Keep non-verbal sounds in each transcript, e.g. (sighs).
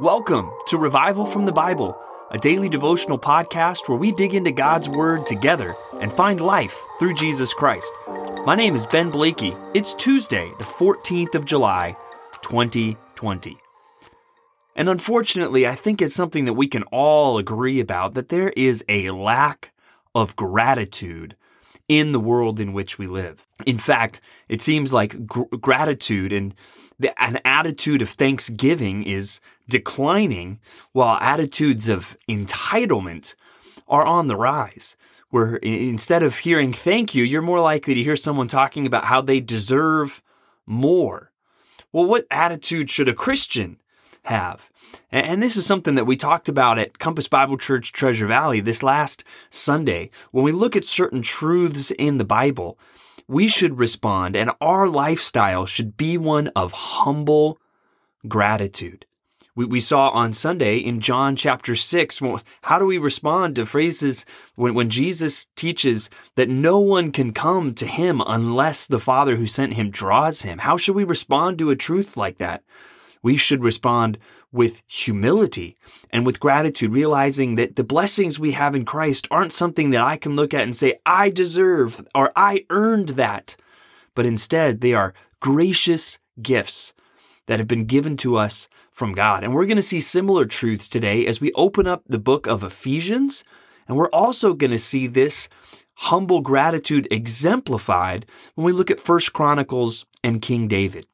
Welcome to Revival from the Bible, a daily devotional podcast where we dig into God's Word together and find life through Jesus Christ. My name is Ben Blakey. It's Tuesday, the 14th of July, 2020. And unfortunately, I think it's something that we can all agree about that there is a lack of gratitude in the world in which we live. In fact, it seems like gr- gratitude and the, an attitude of thanksgiving is declining while attitudes of entitlement are on the rise. Where instead of hearing thank you, you're more likely to hear someone talking about how they deserve more. Well, what attitude should a Christian have? And this is something that we talked about at Compass Bible Church Treasure Valley this last Sunday. When we look at certain truths in the Bible, we should respond, and our lifestyle should be one of humble gratitude. We, we saw on Sunday in John chapter 6, how do we respond to phrases when, when Jesus teaches that no one can come to him unless the Father who sent him draws him? How should we respond to a truth like that? We should respond with humility and with gratitude, realizing that the blessings we have in Christ aren't something that I can look at and say, I deserve or I earned that. But instead, they are gracious gifts that have been given to us from God. And we're going to see similar truths today as we open up the book of Ephesians. And we're also going to see this humble gratitude exemplified when we look at First Chronicles and King David.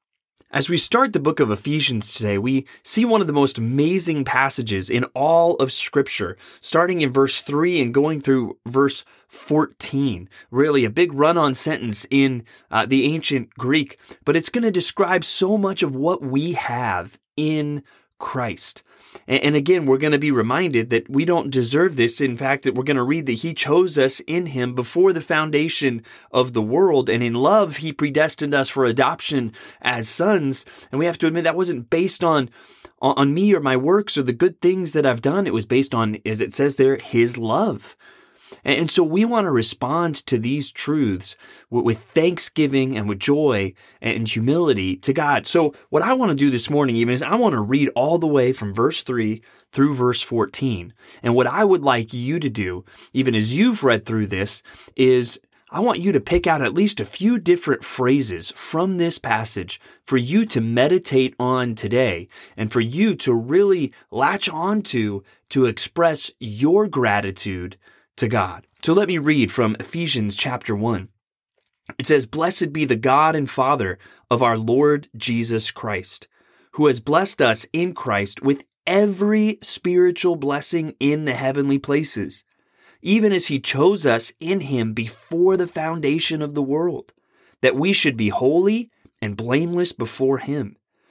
As we start the book of Ephesians today, we see one of the most amazing passages in all of Scripture, starting in verse 3 and going through verse 14. Really, a big run on sentence in uh, the ancient Greek, but it's going to describe so much of what we have in Christ. And again, we're going to be reminded that we don't deserve this. In fact, that we're going to read that He chose us in Him before the foundation of the world. And in love, He predestined us for adoption as sons. And we have to admit that wasn't based on, on me or my works or the good things that I've done. It was based on, as it says there, His love. And so we want to respond to these truths with thanksgiving and with joy and humility to God. So what I want to do this morning even is I want to read all the way from verse 3 through verse 14. And what I would like you to do, even as you've read through this, is I want you to pick out at least a few different phrases from this passage for you to meditate on today and for you to really latch onto to express your gratitude to God. So let me read from Ephesians chapter 1. It says, Blessed be the God and Father of our Lord Jesus Christ, who has blessed us in Christ with every spiritual blessing in the heavenly places, even as he chose us in him before the foundation of the world, that we should be holy and blameless before him.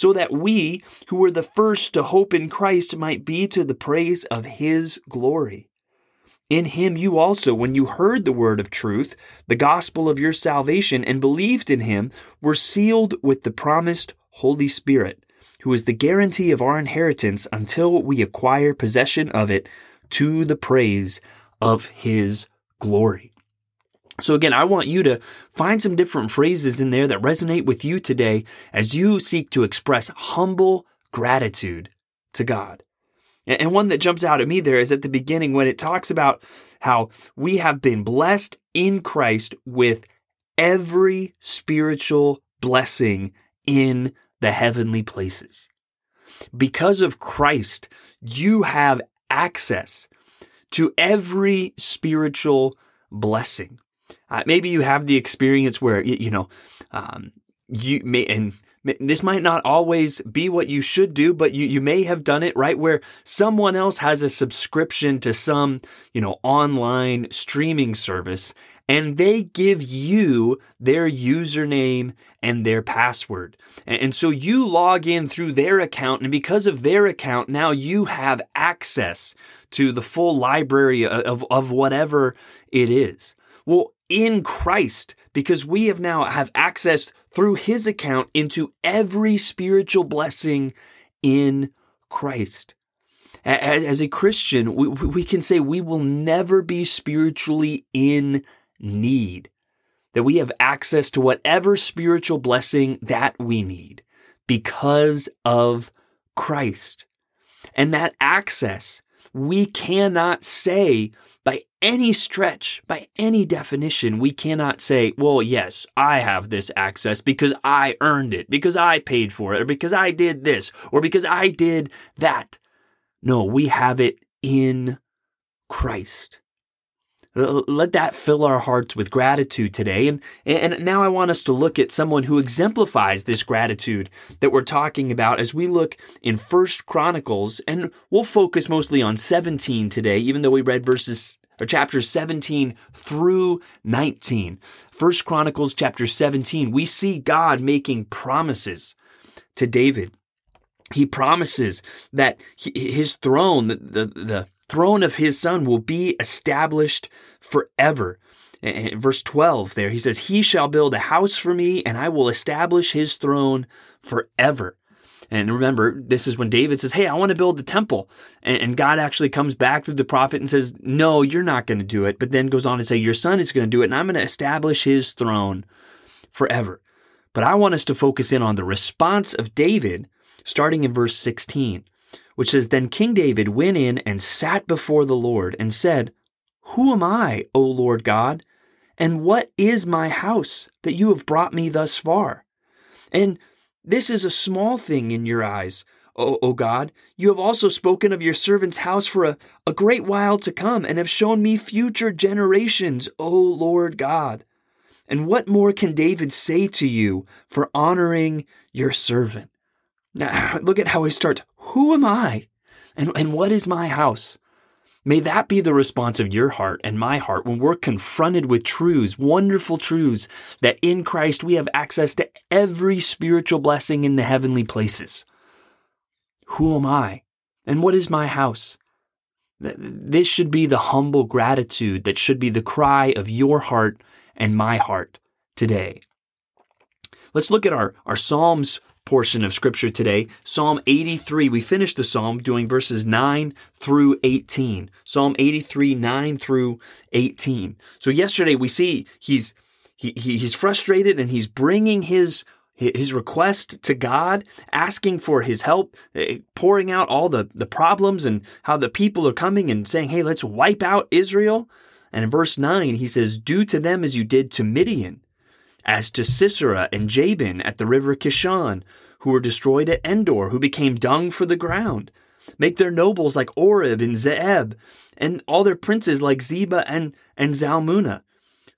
so that we, who were the first to hope in Christ, might be to the praise of his glory. In him you also, when you heard the word of truth, the gospel of your salvation, and believed in him, were sealed with the promised Holy Spirit, who is the guarantee of our inheritance until we acquire possession of it to the praise of his glory. So again, I want you to find some different phrases in there that resonate with you today as you seek to express humble gratitude to God. And one that jumps out at me there is at the beginning when it talks about how we have been blessed in Christ with every spiritual blessing in the heavenly places. Because of Christ, you have access to every spiritual blessing. Uh, maybe you have the experience where, you know, um, you may, and this might not always be what you should do, but you, you may have done it right where someone else has a subscription to some, you know, online streaming service and they give you their username and their password. And so you log in through their account, and because of their account, now you have access to the full library of, of whatever it is. Well, in Christ, because we have now have access through his account into every spiritual blessing in Christ. As, as a Christian, we, we can say we will never be spiritually in need, that we have access to whatever spiritual blessing that we need because of Christ. And that access, we cannot say by any stretch, by any definition, we cannot say, well, yes, I have this access because I earned it, because I paid for it, or because I did this, or because I did that. No, we have it in Christ. Uh, let that fill our hearts with gratitude today. And, and now I want us to look at someone who exemplifies this gratitude that we're talking about as we look in First Chronicles, and we'll focus mostly on 17 today, even though we read verses or chapters 17 through 19. First Chronicles chapter 17, we see God making promises to David. He promises that his throne, the, the, the throne of his son will be established forever. Verse 12 there, he says, He shall build a house for me, and I will establish his throne forever. And remember, this is when David says, Hey, I want to build the temple. And God actually comes back through the prophet and says, No, you're not going to do it. But then goes on to say, Your son is going to do it, and I'm going to establish his throne forever. But I want us to focus in on the response of David, starting in verse 16 which says, Then King David went in and sat before the Lord and said, Who am I, O Lord God? And what is my house that you have brought me thus far? And this is a small thing in your eyes, O, o God. You have also spoken of your servant's house for a, a great while to come, and have shown me future generations, O Lord God. And what more can David say to you for honoring your servant? (sighs) Look at how he starts. Who am I? And, and what is my house? May that be the response of your heart and my heart when we're confronted with truths, wonderful truths, that in Christ we have access to every spiritual blessing in the heavenly places. Who am I? And what is my house? This should be the humble gratitude that should be the cry of your heart and my heart today. Let's look at our, our Psalms portion of scripture today. Psalm 83. We finished the psalm doing verses 9 through 18. Psalm 83, 9 through 18. So yesterday we see he's, he, he's frustrated and he's bringing his his request to God, asking for his help, eh, pouring out all the, the problems and how the people are coming and saying, Hey, let's wipe out Israel. And in verse 9, he says, Do to them as you did to Midian as to Sisera and Jabin at the river Kishon, who were destroyed at Endor, who became dung for the ground. Make their nobles like Oreb and Zeeb, and all their princes like Zeba and, and Zalmunna,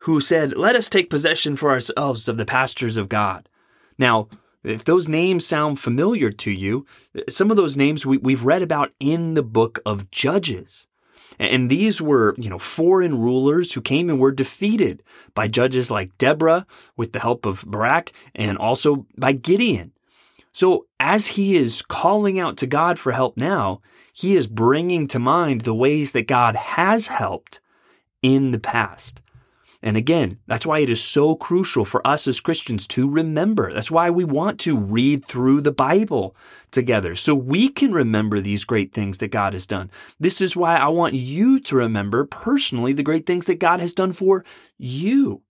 who said, Let us take possession for ourselves of the pastures of God. Now, if those names sound familiar to you, some of those names we, we've read about in the book of Judges. And these were, you know, foreign rulers who came and were defeated by judges like Deborah with the help of Barak and also by Gideon. So as he is calling out to God for help now, he is bringing to mind the ways that God has helped in the past. And again, that's why it is so crucial for us as Christians to remember. That's why we want to read through the Bible together so we can remember these great things that God has done. This is why I want you to remember personally the great things that God has done for you.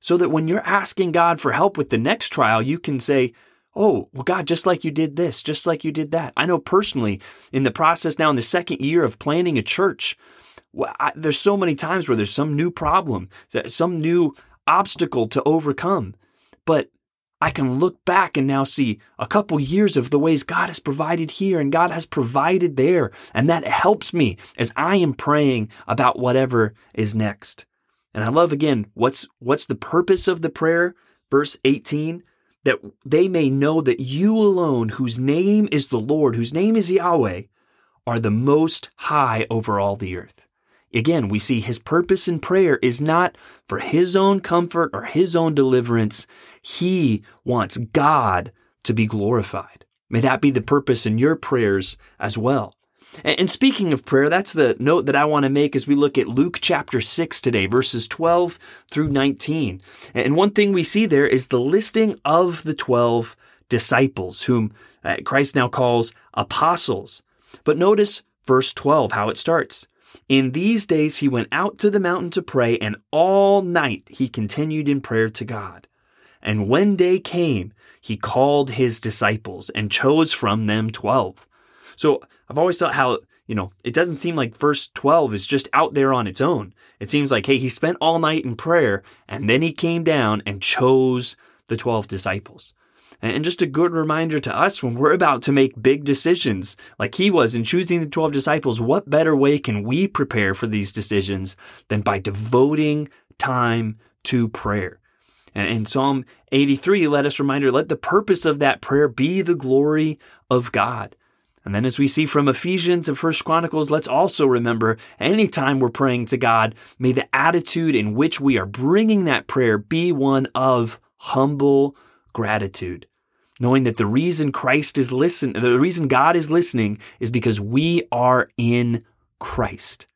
So that when you're asking God for help with the next trial, you can say, Oh, well, God, just like you did this, just like you did that. I know personally in the process now in the second year of planning a church, I, there's so many times where there's some new problem, some new obstacle to overcome. But I can look back and now see a couple years of the ways God has provided here and God has provided there. And that helps me as I am praying about whatever is next. And I love again, what's, what's the purpose of the prayer? Verse 18, that they may know that you alone, whose name is the Lord, whose name is Yahweh, are the most high over all the earth. Again, we see his purpose in prayer is not for his own comfort or his own deliverance. He wants God to be glorified. May that be the purpose in your prayers as well. And speaking of prayer, that's the note that I want to make as we look at Luke chapter 6 today, verses 12 through 19. And one thing we see there is the listing of the 12 disciples, whom uh, Christ now calls apostles. But notice verse 12, how it starts. In these days he went out to the mountain to pray, and all night he continued in prayer to God. And when day came, he called his disciples and chose from them twelve. So I've always thought how, you know, it doesn't seem like verse 12 is just out there on its own. It seems like, hey, he spent all night in prayer and then he came down and chose the 12 disciples. And just a good reminder to us when we're about to make big decisions, like he was in choosing the 12 disciples, what better way can we prepare for these decisions than by devoting time to prayer? And in Psalm 83, let us reminder, let the purpose of that prayer be the glory of God. And then as we see from Ephesians and First Chronicles, let's also remember anytime we're praying to God, may the attitude in which we are bringing that prayer be one of humble gratitude, knowing that the reason Christ is listening, the reason God is listening is because we are in Christ.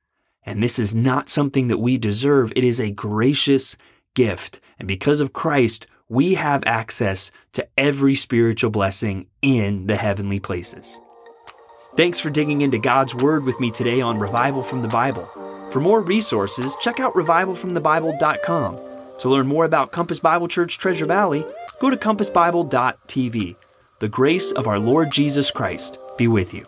And this is not something that we deserve. It is a gracious gift. And because of Christ, we have access to every spiritual blessing in the heavenly places. Thanks for digging into God's Word with me today on Revival from the Bible. For more resources, check out revivalfromthebible.com. To learn more about Compass Bible Church Treasure Valley, go to compassbible.tv. The grace of our Lord Jesus Christ be with you.